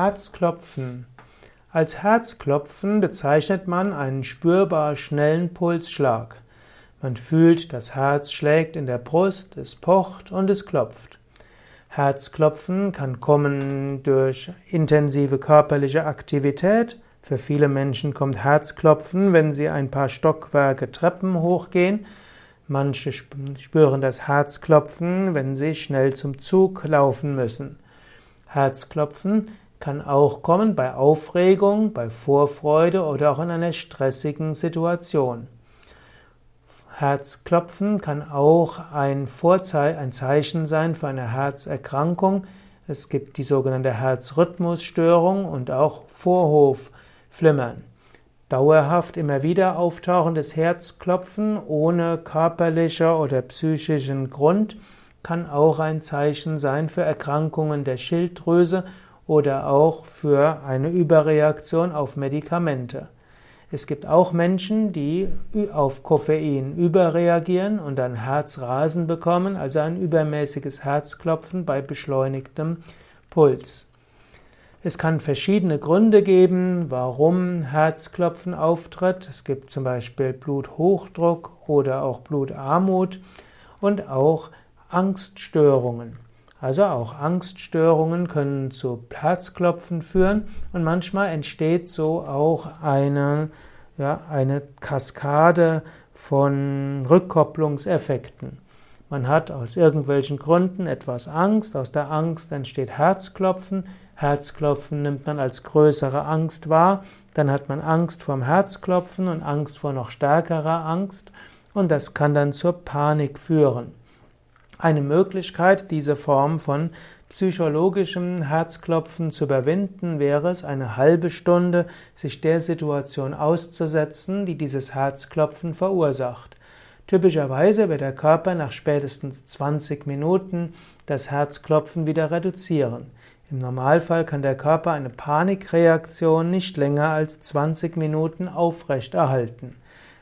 Herzklopfen. Als Herzklopfen bezeichnet man einen spürbar schnellen Pulsschlag. Man fühlt, das Herz schlägt in der Brust, es pocht und es klopft. Herzklopfen kann kommen durch intensive körperliche Aktivität. Für viele Menschen kommt Herzklopfen, wenn sie ein paar Stockwerke Treppen hochgehen. Manche spüren das Herzklopfen, wenn sie schnell zum Zug laufen müssen. Herzklopfen kann auch kommen bei Aufregung, bei Vorfreude oder auch in einer stressigen Situation. Herzklopfen kann auch ein, Vorzei ein Zeichen sein für eine Herzerkrankung. Es gibt die sogenannte Herzrhythmusstörung und auch Vorhofflimmern. Dauerhaft immer wieder auftauchendes Herzklopfen ohne körperlicher oder psychischen Grund kann auch ein Zeichen sein für Erkrankungen der Schilddrüse oder auch für eine Überreaktion auf Medikamente. Es gibt auch Menschen, die auf Koffein überreagieren und dann Herzrasen bekommen, also ein übermäßiges Herzklopfen bei beschleunigtem Puls. Es kann verschiedene Gründe geben, warum Herzklopfen auftritt. Es gibt zum Beispiel Bluthochdruck oder auch Blutarmut und auch Angststörungen. Also auch Angststörungen können zu Herzklopfen führen und manchmal entsteht so auch eine, ja, eine Kaskade von Rückkopplungseffekten. Man hat aus irgendwelchen Gründen etwas Angst, aus der Angst entsteht Herzklopfen, Herzklopfen nimmt man als größere Angst wahr, dann hat man Angst vorm Herzklopfen und Angst vor noch stärkerer Angst und das kann dann zur Panik führen. Eine Möglichkeit, diese Form von psychologischem Herzklopfen zu überwinden, wäre es, eine halbe Stunde sich der Situation auszusetzen, die dieses Herzklopfen verursacht. Typischerweise wird der Körper nach spätestens 20 Minuten das Herzklopfen wieder reduzieren. Im Normalfall kann der Körper eine Panikreaktion nicht länger als 20 Minuten aufrechterhalten.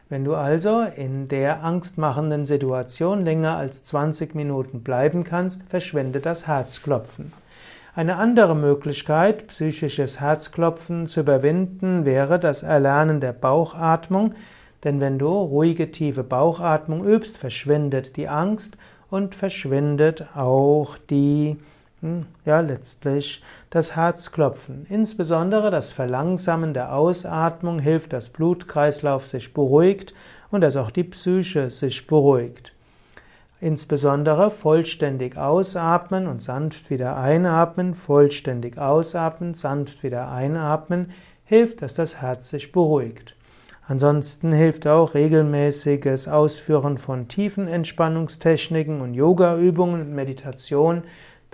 Wenn du also in der angstmachenden Situation länger als 20 Minuten bleiben kannst, verschwindet das Herzklopfen. Eine andere Möglichkeit, psychisches Herzklopfen zu überwinden, wäre das Erlernen der Bauchatmung, denn wenn du ruhige, tiefe Bauchatmung übst, verschwindet die Angst und verschwindet auch die hm, ja letztlich das Herzklopfen. Insbesondere das Verlangsamen der Ausatmung hilft, dass Blutkreislauf sich beruhigt und dass auch die Psyche sich beruhigt. Insbesondere vollständig ausatmen und sanft wieder einatmen, vollständig ausatmen, sanft wieder einatmen, hilft, dass das Herz sich beruhigt. Ansonsten hilft auch regelmäßiges Ausführen von tiefen Entspannungstechniken und Yogaübungen und Meditation,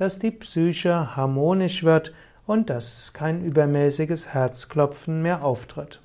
dass die Psyche harmonisch wird und dass kein übermäßiges Herzklopfen mehr auftritt.